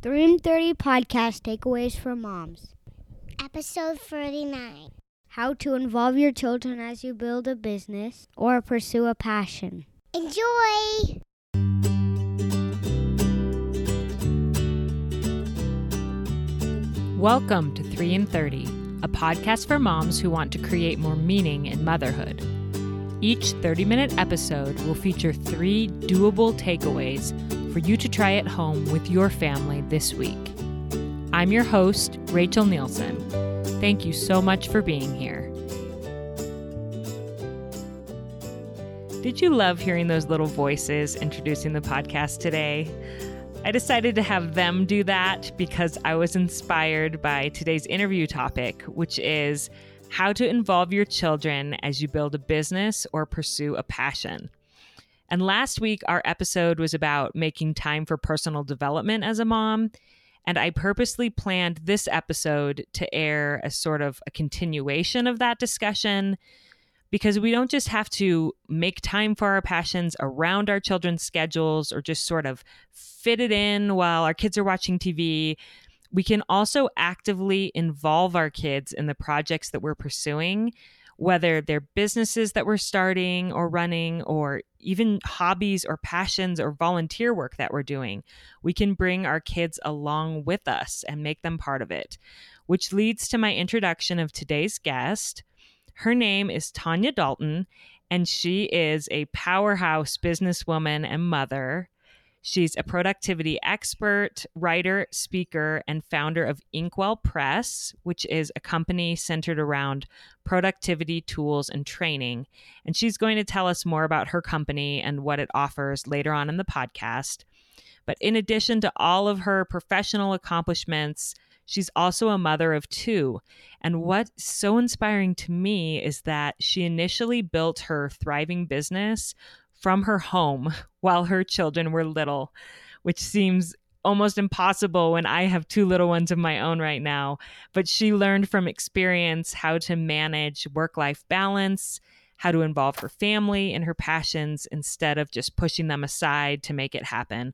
3 and 30 Podcast Takeaways for Moms. Episode 39 How to Involve Your Children as You Build a Business or Pursue a Passion. Enjoy! Welcome to 3 and 30, a podcast for moms who want to create more meaning in motherhood. Each 30 minute episode will feature three doable takeaways for you to try at home with your family this week. I'm your host, Rachel Nielsen. Thank you so much for being here. Did you love hearing those little voices introducing the podcast today? I decided to have them do that because I was inspired by today's interview topic, which is how to involve your children as you build a business or pursue a passion. And last week, our episode was about making time for personal development as a mom. And I purposely planned this episode to air as sort of a continuation of that discussion because we don't just have to make time for our passions around our children's schedules or just sort of fit it in while our kids are watching TV. We can also actively involve our kids in the projects that we're pursuing whether they're businesses that we're starting or running, or even hobbies or passions or volunteer work that we're doing. We can bring our kids along with us and make them part of it, which leads to my introduction of today's guest. Her name is Tanya Dalton, and she is a powerhouse businesswoman and mother. She's a productivity expert, writer, speaker, and founder of Inkwell Press, which is a company centered around productivity tools and training. And she's going to tell us more about her company and what it offers later on in the podcast. But in addition to all of her professional accomplishments, she's also a mother of two. And what's so inspiring to me is that she initially built her thriving business from her home while her children were little, which seems almost impossible when I have two little ones of my own right now. But she learned from experience how to manage work life balance, how to involve her family in her passions instead of just pushing them aside to make it happen.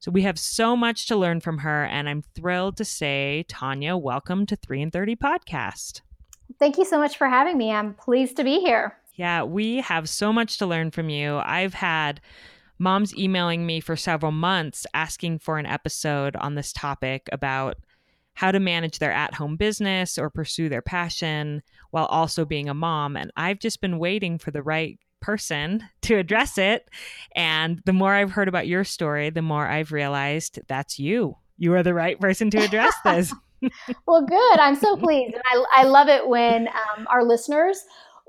So we have so much to learn from her, and I'm thrilled to say, Tanya, welcome to 3 and 30 podcast. Thank you so much for having me. I'm pleased to be here. Yeah, we have so much to learn from you. I've had moms emailing me for several months asking for an episode on this topic about how to manage their at home business or pursue their passion while also being a mom. And I've just been waiting for the right person to address it. And the more I've heard about your story, the more I've realized that's you. You are the right person to address this. well, good. I'm so pleased. And I, I love it when um, our listeners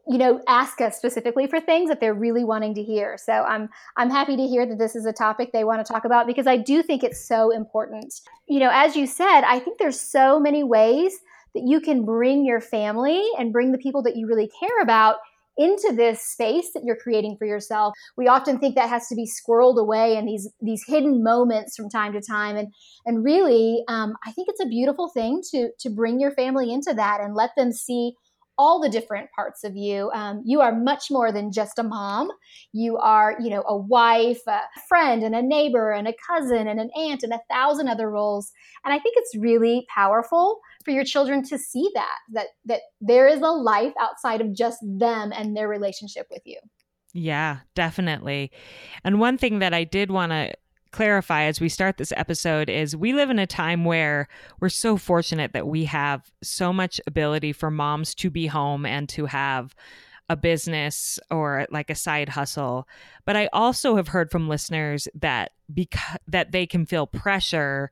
you know ask us specifically for things that they're really wanting to hear. So i'm i'm happy to hear that this is a topic they want to talk about because i do think it's so important. You know as you said i think there's so many ways that you can bring your family and bring the people that you really care about into this space that you're creating for yourself. We often think that has to be squirreled away in these these hidden moments from time to time, and and really, um, I think it's a beautiful thing to to bring your family into that and let them see all the different parts of you. Um, you are much more than just a mom. You are, you know, a wife, a friend, and a neighbor, and a cousin, and an aunt, and a thousand other roles. And I think it's really powerful for your children to see that that that there is a life outside of just them and their relationship with you. Yeah, definitely. And one thing that I did want to clarify as we start this episode is we live in a time where we're so fortunate that we have so much ability for moms to be home and to have a business or like a side hustle but i also have heard from listeners that because that they can feel pressure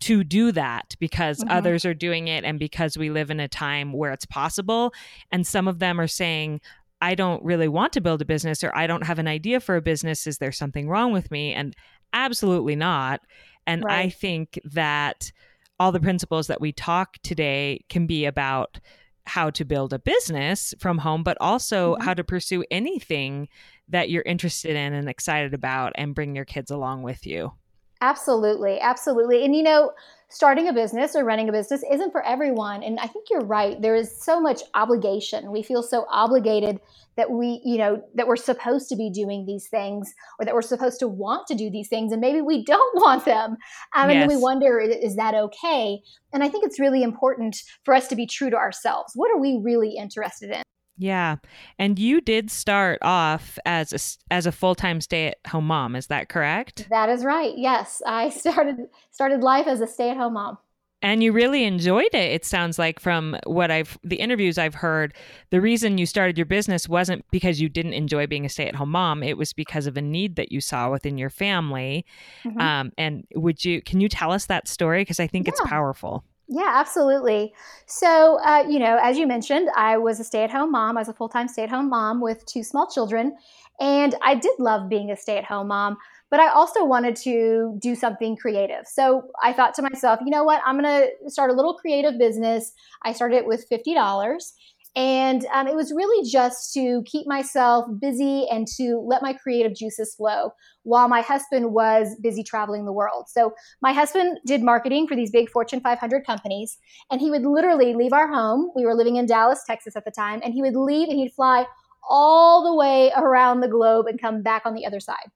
to do that because mm-hmm. others are doing it and because we live in a time where it's possible and some of them are saying I don't really want to build a business or I don't have an idea for a business. Is there something wrong with me? And absolutely not. And right. I think that all the principles that we talk today can be about how to build a business from home, but also mm-hmm. how to pursue anything that you're interested in and excited about and bring your kids along with you. Absolutely. Absolutely. And you know, starting a business or running a business isn't for everyone. And I think you're right. There is so much obligation. We feel so obligated that we, you know, that we're supposed to be doing these things or that we're supposed to want to do these things. And maybe we don't want them. Um, yes. And we wonder, is that okay? And I think it's really important for us to be true to ourselves. What are we really interested in? Yeah. And you did start off as a, as a full-time stay-at-home mom, is that correct? That is right. Yes. I started started life as a stay-at-home mom. And you really enjoyed it. It sounds like from what I've the interviews I've heard, the reason you started your business wasn't because you didn't enjoy being a stay-at-home mom. It was because of a need that you saw within your family. Mm-hmm. Um, and would you can you tell us that story because I think yeah. it's powerful. Yeah, absolutely. So, uh, you know, as you mentioned, I was a stay at home mom. I was a full time stay at home mom with two small children. And I did love being a stay at home mom, but I also wanted to do something creative. So I thought to myself, you know what? I'm going to start a little creative business. I started it with $50. And um, it was really just to keep myself busy and to let my creative juices flow while my husband was busy traveling the world. So, my husband did marketing for these big Fortune 500 companies, and he would literally leave our home. We were living in Dallas, Texas at the time, and he would leave and he'd fly all the way around the globe and come back on the other side.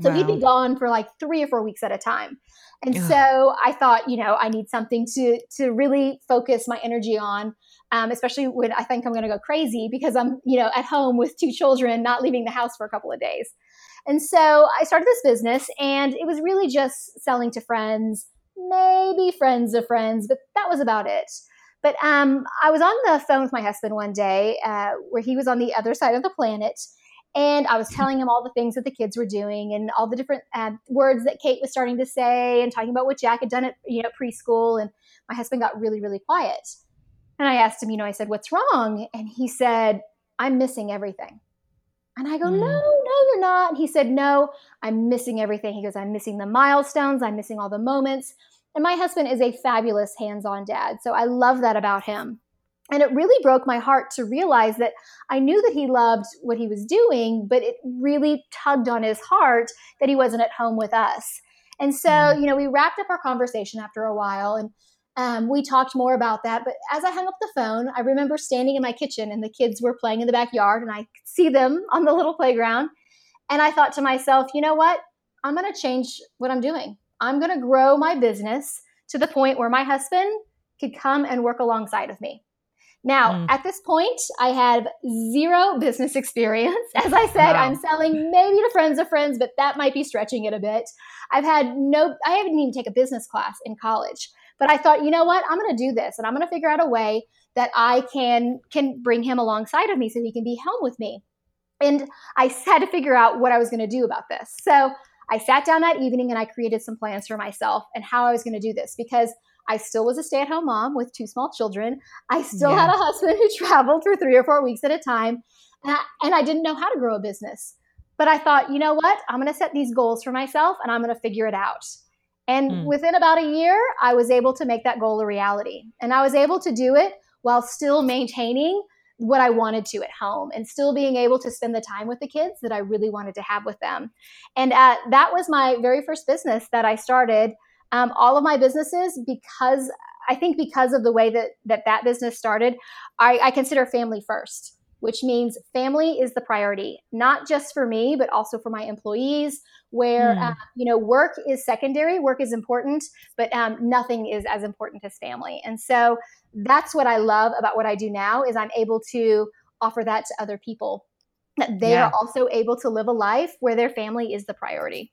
So wow. he'd be gone for like three or four weeks at a time. And so I thought, you know, I need something to to really focus my energy on um, especially when I think I'm going to go crazy because I'm, you know, at home with two children, not leaving the house for a couple of days. And so I started this business, and it was really just selling to friends, maybe friends of friends, but that was about it. But um, I was on the phone with my husband one day uh, where he was on the other side of the planet. And I was telling him all the things that the kids were doing and all the different uh, words that Kate was starting to say and talking about what Jack had done at you know preschool. And my husband got really, really quiet. And I asked him, you know, I said, what's wrong? And he said, I'm missing everything. And I go, mm. no, no, you're not. And he said, no, I'm missing everything. He goes, I'm missing the milestones. I'm missing all the moments. And my husband is a fabulous hands on dad. So I love that about him. And it really broke my heart to realize that I knew that he loved what he was doing, but it really tugged on his heart that he wasn't at home with us. And so, mm. you know, we wrapped up our conversation after a while and um, we talked more about that. But as I hung up the phone, I remember standing in my kitchen and the kids were playing in the backyard and I could see them on the little playground. And I thought to myself, you know what? I'm going to change what I'm doing. I'm going to grow my business to the point where my husband could come and work alongside of me. Now, mm. at this point, I have zero business experience. As I said, wow. I'm selling maybe to friends of friends, but that might be stretching it a bit. I've had no, I haven't even taken a business class in college. But I thought, you know what? I'm going to do this and I'm going to figure out a way that I can can bring him alongside of me so he can be home with me. And I had to figure out what I was going to do about this. So I sat down that evening and I created some plans for myself and how I was going to do this because I still was a stay at home mom with two small children. I still yeah. had a husband who traveled for three or four weeks at a time. And I, and I didn't know how to grow a business. But I thought, you know what? I'm going to set these goals for myself and I'm going to figure it out. And mm. within about a year, I was able to make that goal a reality. And I was able to do it while still maintaining what I wanted to at home and still being able to spend the time with the kids that I really wanted to have with them. And uh, that was my very first business that I started. Um, all of my businesses, because I think because of the way that that, that business started, I, I consider family first which means family is the priority, not just for me, but also for my employees. Where mm. uh, you know work is secondary, work is important, but um, nothing is as important as family. And so that's what I love about what I do now is I'm able to offer that to other people that they yeah. are also able to live a life where their family is the priority.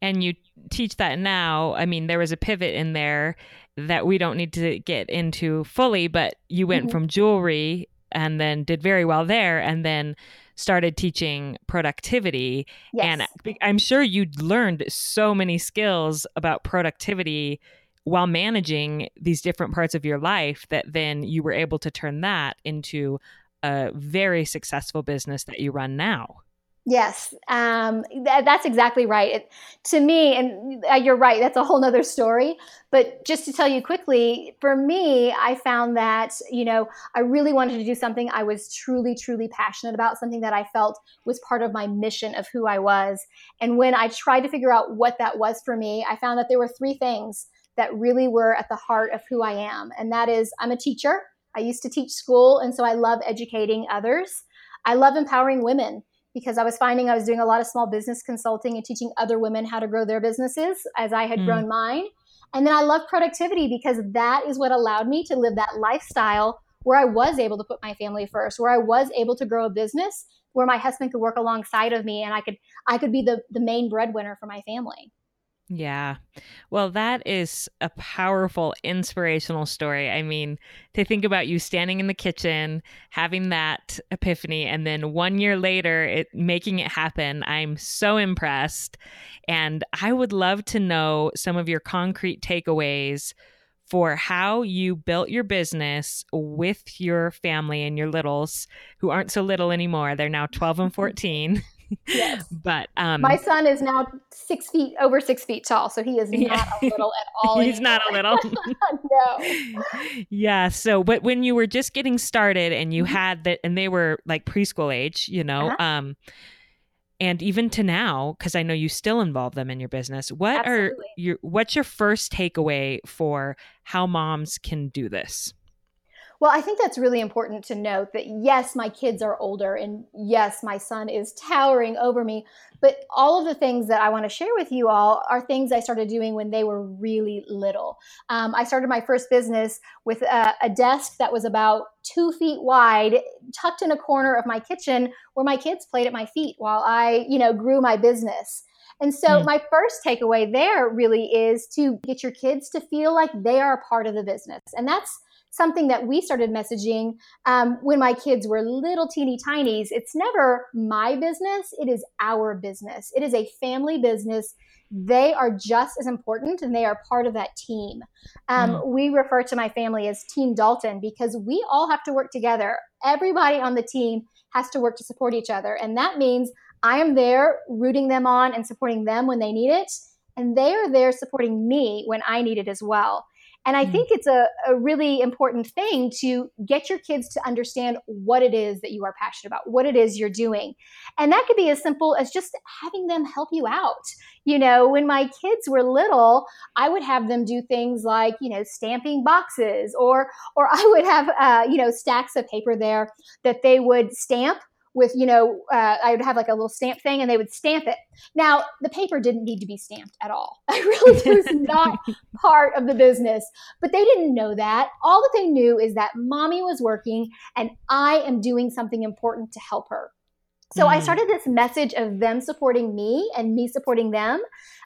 And you teach that now. I mean, there was a pivot in there that we don't need to get into fully, but you went mm-hmm. from jewelry and then did very well there and then started teaching productivity yes. and i'm sure you learned so many skills about productivity while managing these different parts of your life that then you were able to turn that into a very successful business that you run now Yes, um, th- that's exactly right. It, to me, and uh, you're right, that's a whole nother story. But just to tell you quickly, for me, I found that, you know, I really wanted to do something I was truly, truly passionate about, something that I felt was part of my mission of who I was. And when I tried to figure out what that was for me, I found that there were three things that really were at the heart of who I am. And that is, I'm a teacher. I used to teach school, and so I love educating others. I love empowering women because I was finding I was doing a lot of small business consulting and teaching other women how to grow their businesses as I had mm. grown mine. And then I love productivity because that is what allowed me to live that lifestyle where I was able to put my family first, where I was able to grow a business, where my husband could work alongside of me and I could I could be the the main breadwinner for my family. Yeah. Well, that is a powerful, inspirational story. I mean, to think about you standing in the kitchen, having that epiphany, and then one year later, it making it happen. I'm so impressed. And I would love to know some of your concrete takeaways for how you built your business with your family and your littles who aren't so little anymore. They're now 12 and 14. Yes. but um, my son is now six feet over six feet tall, so he is not yeah. a little at all. He's anymore. not a little. no. Yeah. So, but when you were just getting started and you mm-hmm. had that, and they were like preschool age, you know, uh-huh. um, and even to now, because I know you still involve them in your business. What Absolutely. are your what's your first takeaway for how moms can do this? Well, I think that's really important to note that yes, my kids are older and yes, my son is towering over me. But all of the things that I want to share with you all are things I started doing when they were really little. Um, I started my first business with a, a desk that was about two feet wide, tucked in a corner of my kitchen where my kids played at my feet while I, you know, grew my business. And so, mm. my first takeaway there really is to get your kids to feel like they are a part of the business. And that's something that we started messaging um, when my kids were little teeny tinies. It's never my business, it is our business. It is a family business. They are just as important and they are part of that team. Um, mm. We refer to my family as Team Dalton because we all have to work together. Everybody on the team has to work to support each other. And that means I am there rooting them on and supporting them when they need it. And they are there supporting me when I need it as well. And I mm. think it's a, a really important thing to get your kids to understand what it is that you are passionate about, what it is you're doing. And that could be as simple as just having them help you out. You know, when my kids were little, I would have them do things like, you know, stamping boxes or or I would have uh, you know, stacks of paper there that they would stamp with you know uh, i would have like a little stamp thing and they would stamp it now the paper didn't need to be stamped at all i really was not part of the business but they didn't know that all that they knew is that mommy was working and i am doing something important to help her so mm. I started this message of them supporting me and me supporting them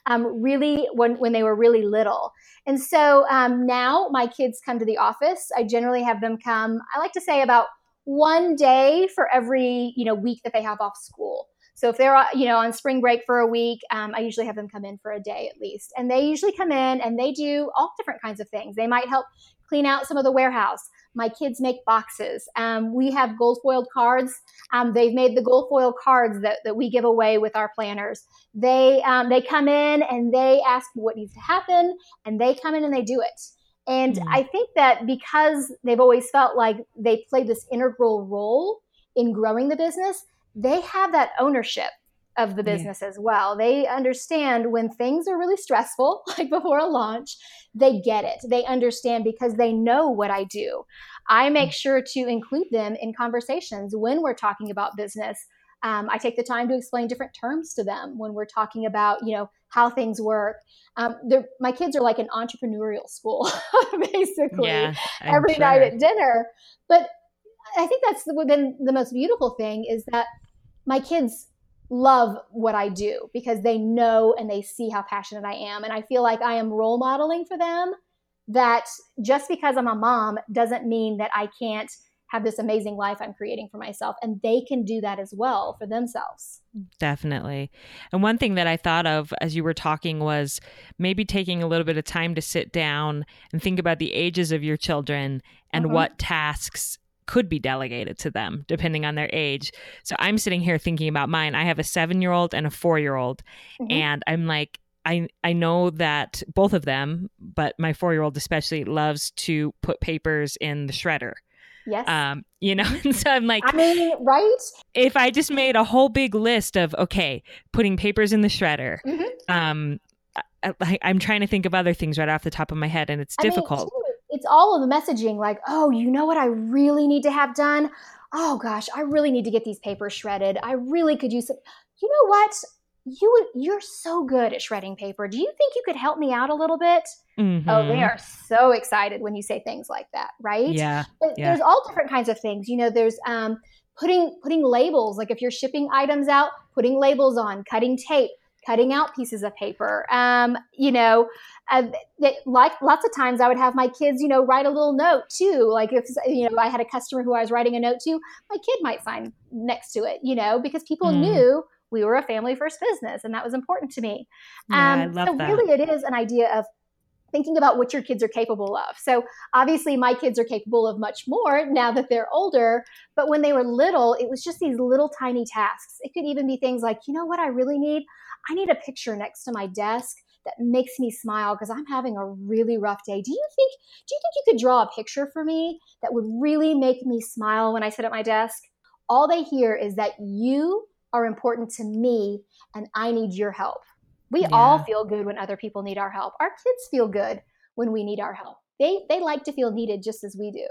um, really when, when they were really little. And so um, now my kids come to the office. I generally have them come, I like to say about one day for every you know week that they have off school. So if they're you know on spring break for a week, um, I usually have them come in for a day at least, and they usually come in and they do all different kinds of things. They might help clean out some of the warehouse. My kids make boxes. Um, we have gold foiled cards. Um, they've made the gold foil cards that, that we give away with our planners. They um, they come in and they ask what needs to happen, and they come in and they do it. And mm. I think that because they've always felt like they played this integral role in growing the business, they have that ownership of the business yeah. as well. They understand when things are really stressful, like before a launch, they get it. They understand because they know what I do. I make mm. sure to include them in conversations when we're talking about business um, I take the time to explain different terms to them when we're talking about, you know, how things work. Um, my kids are like an entrepreneurial school, basically, yeah, every sure. night at dinner. But I think that's been the most beautiful thing is that my kids love what I do because they know and they see how passionate I am. And I feel like I am role modeling for them that just because I'm a mom doesn't mean that I can't – have this amazing life I'm creating for myself. And they can do that as well for themselves. Definitely. And one thing that I thought of as you were talking was maybe taking a little bit of time to sit down and think about the ages of your children and uh-huh. what tasks could be delegated to them depending on their age. So I'm sitting here thinking about mine. I have a seven year old and a four year old. Mm-hmm. And I'm like, I, I know that both of them, but my four year old especially loves to put papers in the shredder. Yes. Um, you know, and so I'm like, I mean, right? If I just made a whole big list of, okay, putting papers in the shredder, mm-hmm. um, I, am trying to think of other things right off the top of my head, and it's difficult. Mean, it's all of the messaging like, oh, you know what I really need to have done? Oh gosh, I really need to get these papers shredded. I really could use some. You know what? You you're so good at shredding paper. Do you think you could help me out a little bit? Mm-hmm. Oh, they mm-hmm. are so excited when you say things like that, right? Yeah, but yeah. There's all different kinds of things. You know, there's um, putting putting labels. Like if you're shipping items out, putting labels on, cutting tape, cutting out pieces of paper. Um, you know, uh, that, like lots of times I would have my kids, you know, write a little note too. Like if you know I had a customer who I was writing a note to, my kid might sign next to it. You know, because people mm. knew we were a family first business, and that was important to me. Yeah, um, I love so that. really, it is an idea of thinking about what your kids are capable of. So obviously my kids are capable of much more now that they're older, but when they were little, it was just these little tiny tasks. It could even be things like, you know what I really need? I need a picture next to my desk that makes me smile because I'm having a really rough day. Do you think do you think you could draw a picture for me that would really make me smile when I sit at my desk? All they hear is that you are important to me and I need your help. We yeah. all feel good when other people need our help. Our kids feel good when we need our help. They they like to feel needed just as we do.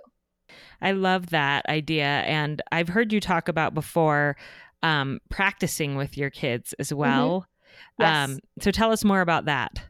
I love that idea and I've heard you talk about before um, practicing with your kids as mm-hmm. well. Mm-hmm Yes. Um, so tell us more about that.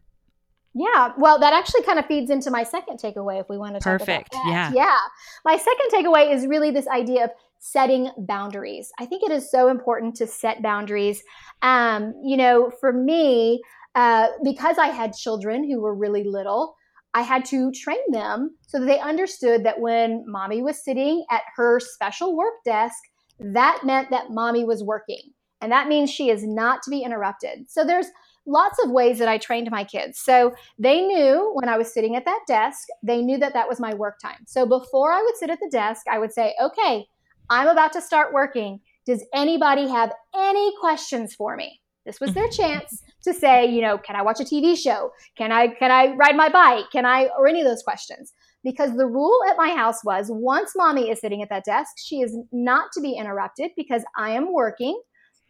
Yeah, well, that actually kind of feeds into my second takeaway if we want to talk Perfect. about that. Yeah. Yeah. My second takeaway is really this idea of setting boundaries. I think it is so important to set boundaries. Um, you know, for me, uh, because I had children who were really little, I had to train them so that they understood that when mommy was sitting at her special work desk, that meant that mommy was working. And that means she is not to be interrupted. So there's lots of ways that I trained my kids. So they knew when I was sitting at that desk, they knew that that was my work time. So before I would sit at the desk, I would say, okay, I'm about to start working. Does anybody have any questions for me? This was their chance to say, you know, can I watch a TV show? Can I can I ride my bike? Can I or any of those questions? Because the rule at my house was once mommy is sitting at that desk, she is not to be interrupted because I am working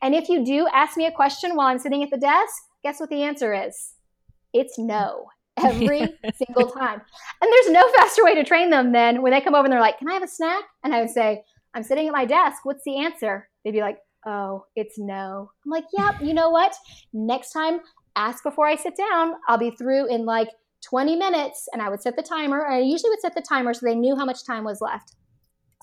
and if you do ask me a question while I'm sitting at the desk, guess what the answer is? It's no every single time. And there's no faster way to train them than when they come over and they're like, Can I have a snack? And I would say, I'm sitting at my desk. What's the answer? They'd be like, Oh, it's no. I'm like, Yep, you know what? Next time, ask before I sit down. I'll be through in like 20 minutes. And I would set the timer. And I usually would set the timer so they knew how much time was left.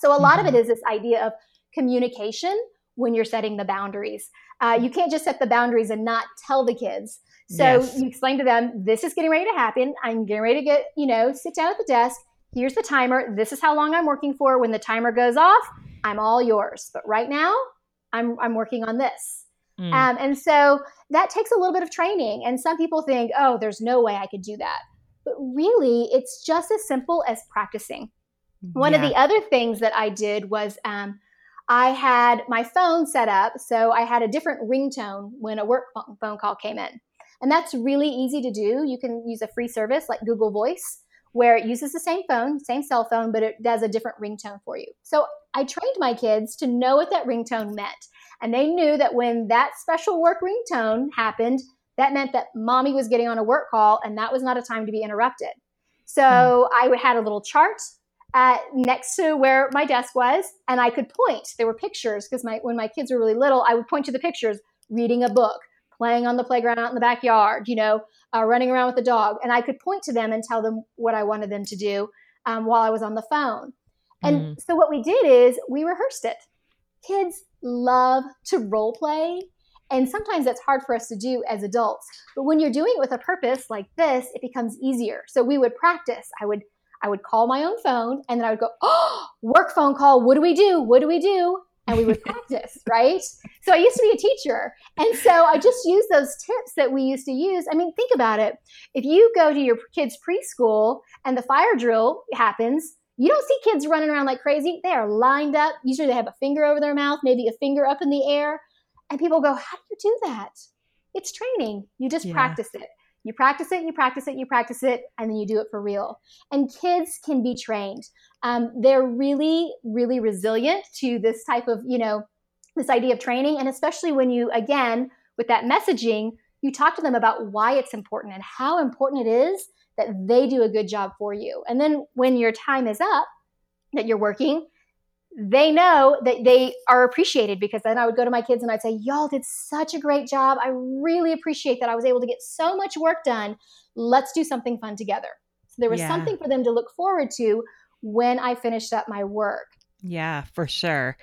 So a lot mm-hmm. of it is this idea of communication when you're setting the boundaries. Uh, you can't just set the boundaries and not tell the kids. So yes. you explain to them, this is getting ready to happen. I'm getting ready to get, you know, sit down at the desk. Here's the timer. This is how long I'm working for. When the timer goes off, I'm all yours. But right now, I'm, I'm working on this. Mm. Um, and so that takes a little bit of training. And some people think, oh, there's no way I could do that. But really, it's just as simple as practicing. One yeah. of the other things that I did was um, I had my phone set up so I had a different ringtone when a work phone call came in. And that's really easy to do. You can use a free service like Google Voice where it uses the same phone, same cell phone, but it does a different ringtone for you. So I trained my kids to know what that ringtone meant. And they knew that when that special work ringtone happened, that meant that mommy was getting on a work call and that was not a time to be interrupted. So mm. I had a little chart at next to where my desk was, and I could point. There were pictures because my when my kids were really little, I would point to the pictures, reading a book, playing on the playground out in the backyard, you know, uh, running around with the dog, and I could point to them and tell them what I wanted them to do um, while I was on the phone. And mm. so what we did is we rehearsed it. Kids love to role play. And sometimes that's hard for us to do as adults. But when you're doing it with a purpose like this, it becomes easier. So we would practice. I would I would call my own phone and then I would go, oh, work phone call. What do we do? What do we do? And we would practice, right? So I used to be a teacher. And so I just use those tips that we used to use. I mean, think about it. If you go to your kid's preschool and the fire drill happens, You don't see kids running around like crazy. They are lined up. Usually they have a finger over their mouth, maybe a finger up in the air. And people go, How do you do that? It's training. You just yeah. practice it. You practice it, you practice it, you practice it, and then you do it for real. And kids can be trained. Um, they're really, really resilient to this type of, you know, this idea of training. And especially when you, again, with that messaging, you talk to them about why it's important and how important it is that they do a good job for you. And then when your time is up, that you're working, they know that they are appreciated because then I would go to my kids and I'd say, Y'all did such a great job. I really appreciate that I was able to get so much work done. Let's do something fun together. So there was yeah. something for them to look forward to when I finished up my work. Yeah, for sure.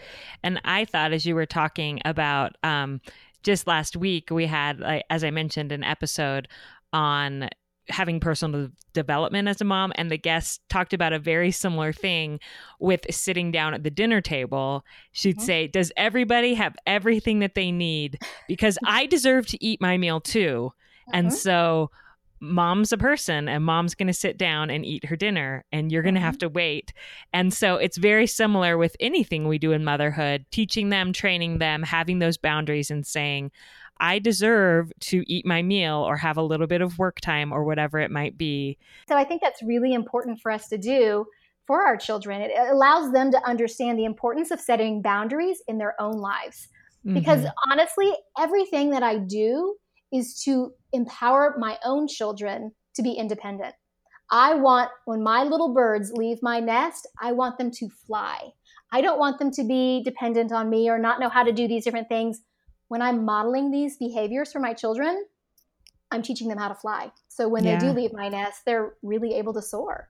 And I thought as you were talking about um, just last week, we had, like, as I mentioned, an episode on having personal development as a mom and the guest talked about a very similar thing with sitting down at the dinner table she'd mm-hmm. say does everybody have everything that they need because i deserve to eat my meal too mm-hmm. and so mom's a person and mom's going to sit down and eat her dinner and you're going to mm-hmm. have to wait and so it's very similar with anything we do in motherhood teaching them training them having those boundaries and saying I deserve to eat my meal or have a little bit of work time or whatever it might be. So I think that's really important for us to do for our children. It allows them to understand the importance of setting boundaries in their own lives. Mm-hmm. Because honestly, everything that I do is to empower my own children to be independent. I want, when my little birds leave my nest, I want them to fly. I don't want them to be dependent on me or not know how to do these different things when I'm modeling these behaviors for my children, I'm teaching them how to fly. So when yeah. they do leave my nest, they're really able to soar.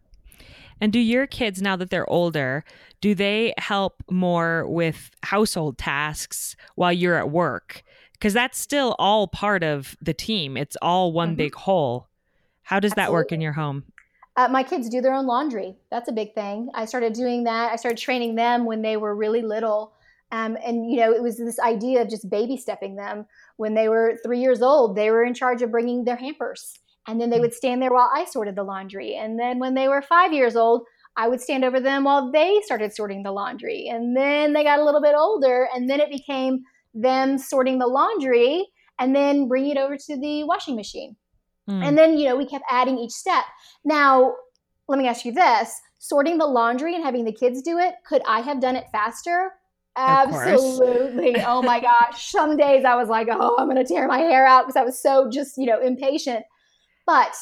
And do your kids, now that they're older, do they help more with household tasks while you're at work? Because that's still all part of the team, it's all one mm-hmm. big whole. How does Absolutely. that work in your home? Uh, my kids do their own laundry. That's a big thing. I started doing that. I started training them when they were really little. Um, and you know, it was this idea of just baby stepping them. When they were three years old, they were in charge of bringing their hampers, and then they hmm. would stand there while I sorted the laundry. And then when they were five years old, I would stand over them while they started sorting the laundry. And then they got a little bit older, and then it became them sorting the laundry and then bringing it over to the washing machine. Mm. And then, you know, we kept adding each step. Now, let me ask you this sorting the laundry and having the kids do it, could I have done it faster? Absolutely. oh my gosh. Some days I was like, oh, I'm going to tear my hair out because I was so just, you know, impatient. But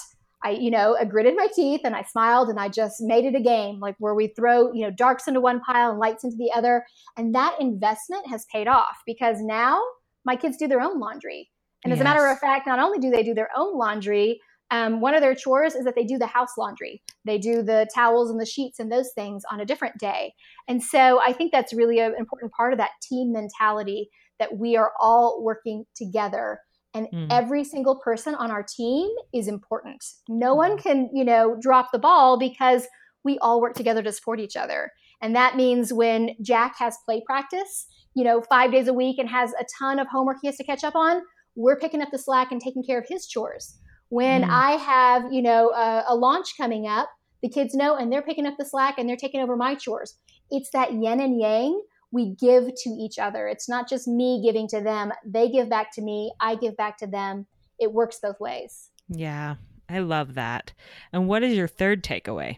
I, you know, I gritted my teeth and I smiled and I just made it a game, like where we throw, you know, darks into one pile and lights into the other. And that investment has paid off because now my kids do their own laundry. And as yes. a matter of fact, not only do they do their own laundry, um, one of their chores is that they do the house laundry. They do the towels and the sheets and those things on a different day. And so I think that's really an important part of that team mentality that we are all working together. And mm. every single person on our team is important. No one mm-hmm. can, you know, drop the ball because we all work together to support each other. And that means when Jack has play practice, you know, five days a week and has a ton of homework he has to catch up on, we're picking up the slack and taking care of his chores when mm. I have, you know, a, a launch coming up, the kids know and they're picking up the slack and they're taking over my chores. It's that yin and yang we give to each other. It's not just me giving to them. They give back to me. I give back to them. It works both ways. Yeah, I love that. And what is your third takeaway?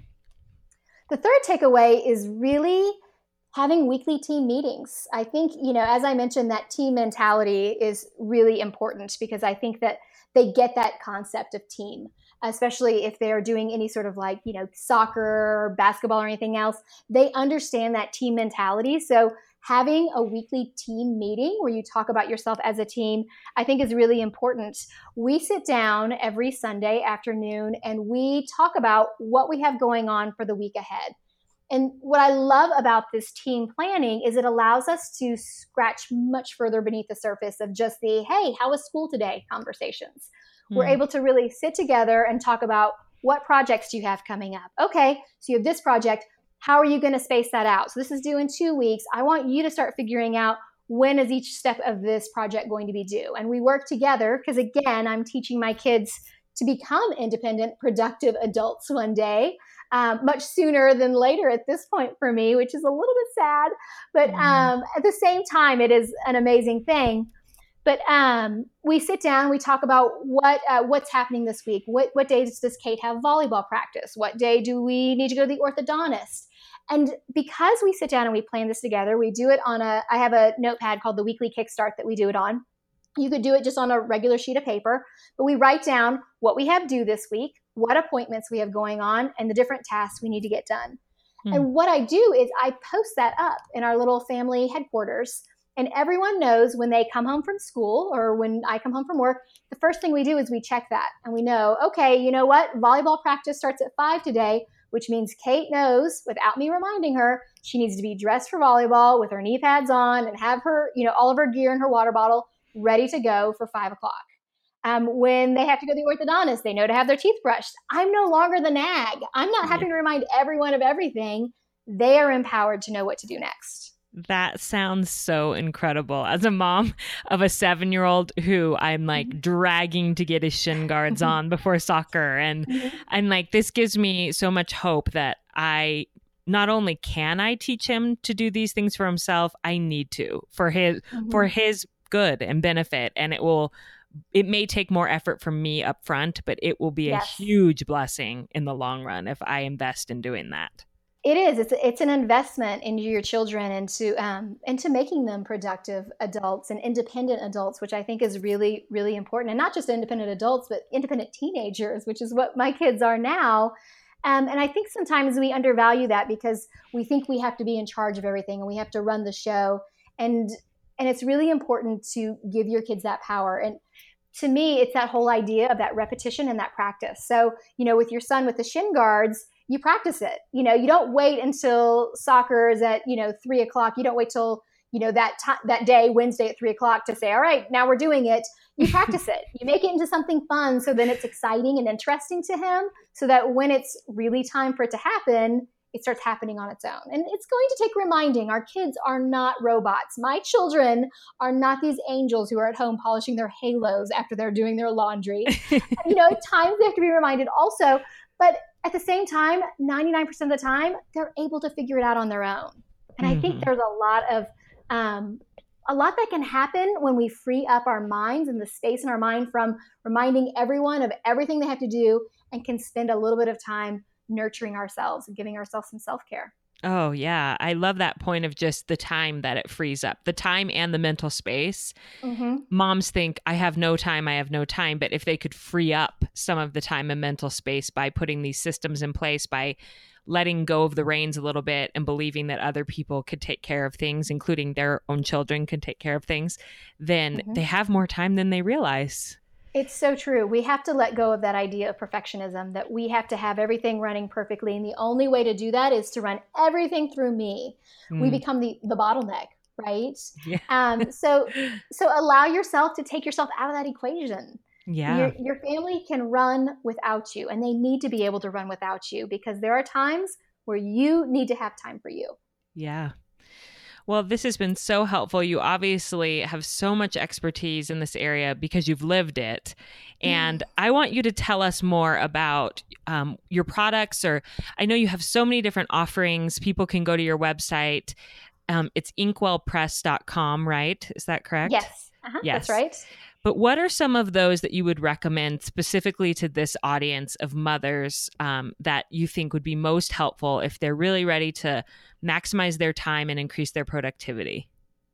The third takeaway is really having weekly team meetings. I think, you know, as I mentioned, that team mentality is really important because I think that they get that concept of team especially if they're doing any sort of like you know soccer or basketball or anything else they understand that team mentality. So having a weekly team meeting where you talk about yourself as a team i think is really important. We sit down every sunday afternoon and we talk about what we have going on for the week ahead and what I love about this team planning is it allows us to scratch much further beneath the surface of just the, hey, how was school today conversations. Mm. We're able to really sit together and talk about what projects do you have coming up? Okay, so you have this project. How are you going to space that out? So this is due in two weeks. I want you to start figuring out when is each step of this project going to be due? And we work together because, again, I'm teaching my kids to become independent, productive adults one day. Um, much sooner than later at this point for me, which is a little bit sad. But mm-hmm. um, at the same time, it is an amazing thing. But um, we sit down, we talk about what uh, what's happening this week. What what days does Kate have volleyball practice? What day do we need to go to the orthodontist? And because we sit down and we plan this together, we do it on a. I have a notepad called the Weekly Kickstart that we do it on. You could do it just on a regular sheet of paper, but we write down what we have due this week, what appointments we have going on, and the different tasks we need to get done. Mm. And what I do is I post that up in our little family headquarters. And everyone knows when they come home from school or when I come home from work, the first thing we do is we check that and we know, okay, you know what? Volleyball practice starts at five today, which means Kate knows without me reminding her, she needs to be dressed for volleyball with her knee pads on and have her, you know, all of her gear and her water bottle ready to go for five o'clock. Um, when they have to go to the orthodontist, they know to have their teeth brushed. I'm no longer the nag. I'm not having to remind everyone of everything. They are empowered to know what to do next. That sounds so incredible. As a mom of a seven year old who I'm like mm-hmm. dragging to get his shin guards on before soccer. And mm-hmm. I'm like, this gives me so much hope that I not only can I teach him to do these things for himself, I need to for his mm-hmm. for his good and benefit. And it will it may take more effort from me up front, but it will be yes. a huge blessing in the long run if I invest in doing that. It is. It's it's an investment into your children and to um, into making them productive adults and independent adults, which I think is really really important. And not just independent adults, but independent teenagers, which is what my kids are now. Um, and I think sometimes we undervalue that because we think we have to be in charge of everything and we have to run the show. And and it's really important to give your kids that power. And to me, it's that whole idea of that repetition and that practice. So, you know, with your son with the shin guards, you practice it. You know, you don't wait until soccer is at, you know, three o'clock. You don't wait till, you know, that time that day, Wednesday at three o'clock to say, all right, now we're doing it. You practice it. You make it into something fun so then it's exciting and interesting to him so that when it's really time for it to happen, it starts happening on its own. And it's going to take reminding. Our kids are not robots. My children are not these angels who are at home polishing their halos after they're doing their laundry. you know, at times they have to be reminded also, but at the same time, 99% of the time, they're able to figure it out on their own. And mm-hmm. I think mm-hmm. there's a lot of um, a lot that can happen when we free up our minds and the space in our mind from reminding everyone of everything they have to do and can spend a little bit of time nurturing ourselves and giving ourselves some self care. Oh, yeah. I love that point of just the time that it frees up, the time and the mental space. Mm-hmm. Moms think, I have no time, I have no time. But if they could free up some of the time and mental space by putting these systems in place, by letting go of the reins a little bit and believing that other people could take care of things, including their own children can take care of things, then mm-hmm. they have more time than they realize. It's so true. We have to let go of that idea of perfectionism that we have to have everything running perfectly. And the only way to do that is to run everything through me. Mm. We become the, the bottleneck, right? Yeah. Um, so, so allow yourself to take yourself out of that equation. Yeah. Your, your family can run without you, and they need to be able to run without you because there are times where you need to have time for you. Yeah. Well, this has been so helpful. You obviously have so much expertise in this area because you've lived it. And mm. I want you to tell us more about um, your products, or I know you have so many different offerings. People can go to your website. Um, it's inkwellpress.com, right? Is that correct? Yes. Uh-huh, yes. That's right. But what are some of those that you would recommend specifically to this audience of mothers um, that you think would be most helpful if they're really ready to maximize their time and increase their productivity?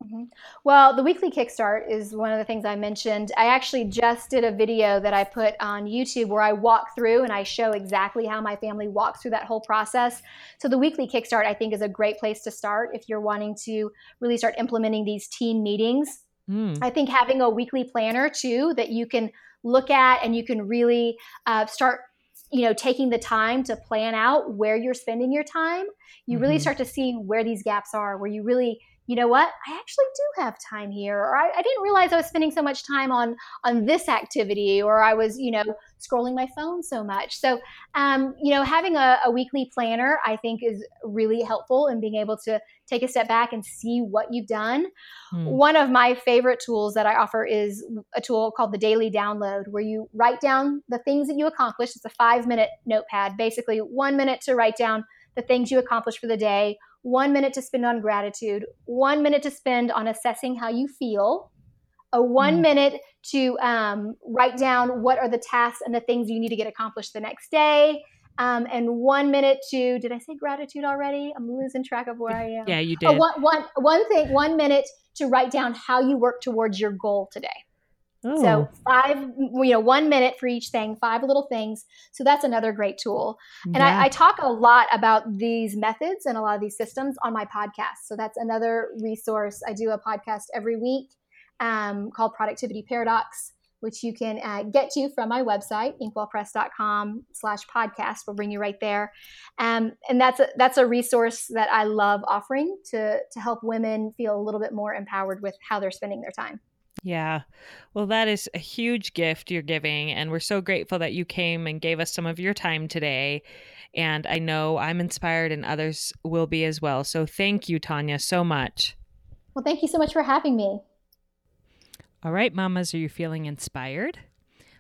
Mm-hmm. Well, the weekly kickstart is one of the things I mentioned. I actually just did a video that I put on YouTube where I walk through and I show exactly how my family walks through that whole process. So, the weekly kickstart, I think, is a great place to start if you're wanting to really start implementing these team meetings Mm. I think having a weekly planner too that you can look at and you can really uh, start you know taking the time to plan out where you're spending your time you mm-hmm. really start to see where these gaps are where you really you know what? I actually do have time here or I, I, didn't realize i was spending so much time on on this activity or i was you know scrolling my phone so much. So um, you know having a, a weekly planner i think is really helpful in being able to take a step back and see what you've done. Hmm. one of my favorite tools that i offer is a tool called the daily download where you write down the things that you accomplished. It's a five minute notepad basically one minute to write down the things you accomplished for the day one minute to spend on gratitude, one minute to spend on assessing how you feel, a one mm. minute to um, write down what are the tasks and the things you need to get accomplished the next day. Um, and one minute to did I say gratitude already? I'm losing track of where I am. Yeah, you oh, did. Oh, one, one, one thing, one minute to write down how you work towards your goal today. Oh. So five, you know, one minute for each thing, five little things. So that's another great tool. And yeah. I, I, talk a lot about these methods and a lot of these systems on my podcast. So that's another resource. I do a podcast every week um, called Productivity Paradox, which you can uh, get to from my website, inkwellpress.com slash podcast. We'll bring you right there. Um, and that's a, that's a resource that I love offering to, to help women feel a little bit more empowered with how they're spending their time. Yeah. Well, that is a huge gift you're giving. And we're so grateful that you came and gave us some of your time today. And I know I'm inspired and others will be as well. So thank you, Tanya, so much. Well, thank you so much for having me. All right, mamas, are you feeling inspired?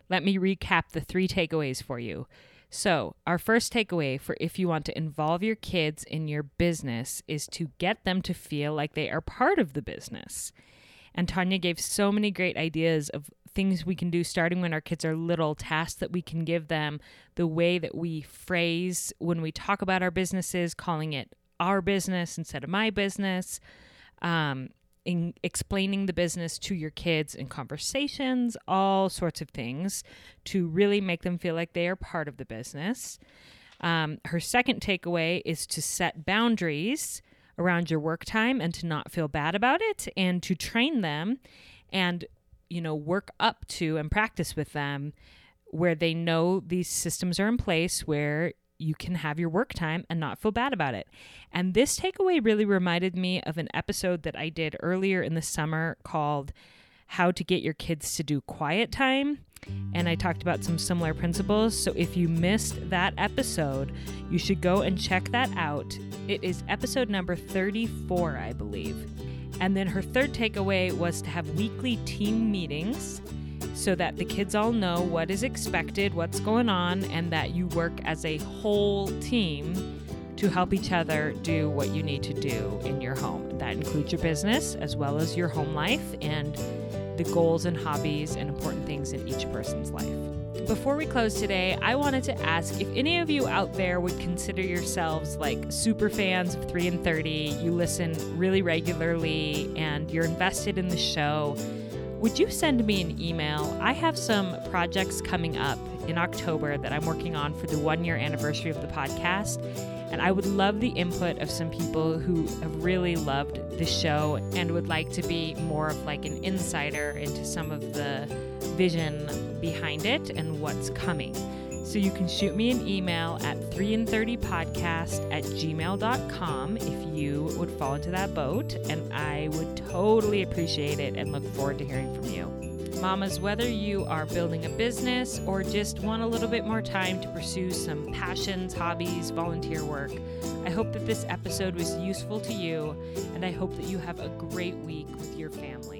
Let me recap the three takeaways for you. So, our first takeaway for if you want to involve your kids in your business is to get them to feel like they are part of the business. And Tanya gave so many great ideas of things we can do starting when our kids are little, tasks that we can give them, the way that we phrase when we talk about our businesses, calling it our business instead of my business. Um, in explaining the business to your kids in conversations, all sorts of things to really make them feel like they are part of the business. Um, her second takeaway is to set boundaries around your work time and to not feel bad about it and to train them and you know work up to and practice with them where they know these systems are in place where you can have your work time and not feel bad about it. And this takeaway really reminded me of an episode that I did earlier in the summer called How to Get Your Kids to Do Quiet Time and I talked about some similar principles. So if you missed that episode, you should go and check that out. It is episode number 34, I believe. And then her third takeaway was to have weekly team meetings so that the kids all know what is expected, what's going on, and that you work as a whole team to help each other do what you need to do in your home. That includes your business as well as your home life and the goals and hobbies and important things in each person's life. Before we close today, I wanted to ask if any of you out there would consider yourselves like super fans of 3 and 30, you listen really regularly, and you're invested in the show. Would you send me an email? I have some projects coming up in October that I'm working on for the one year anniversary of the podcast. And I would love the input of some people who have really loved the show and would like to be more of like an insider into some of the vision behind it and what's coming. So you can shoot me an email at 3 and 30 podcast at gmail.com if you would fall into that boat. And I would totally appreciate it and look forward to hearing from you. Mamas, whether you are building a business or just want a little bit more time to pursue some passions, hobbies, volunteer work, I hope that this episode was useful to you, and I hope that you have a great week with your family.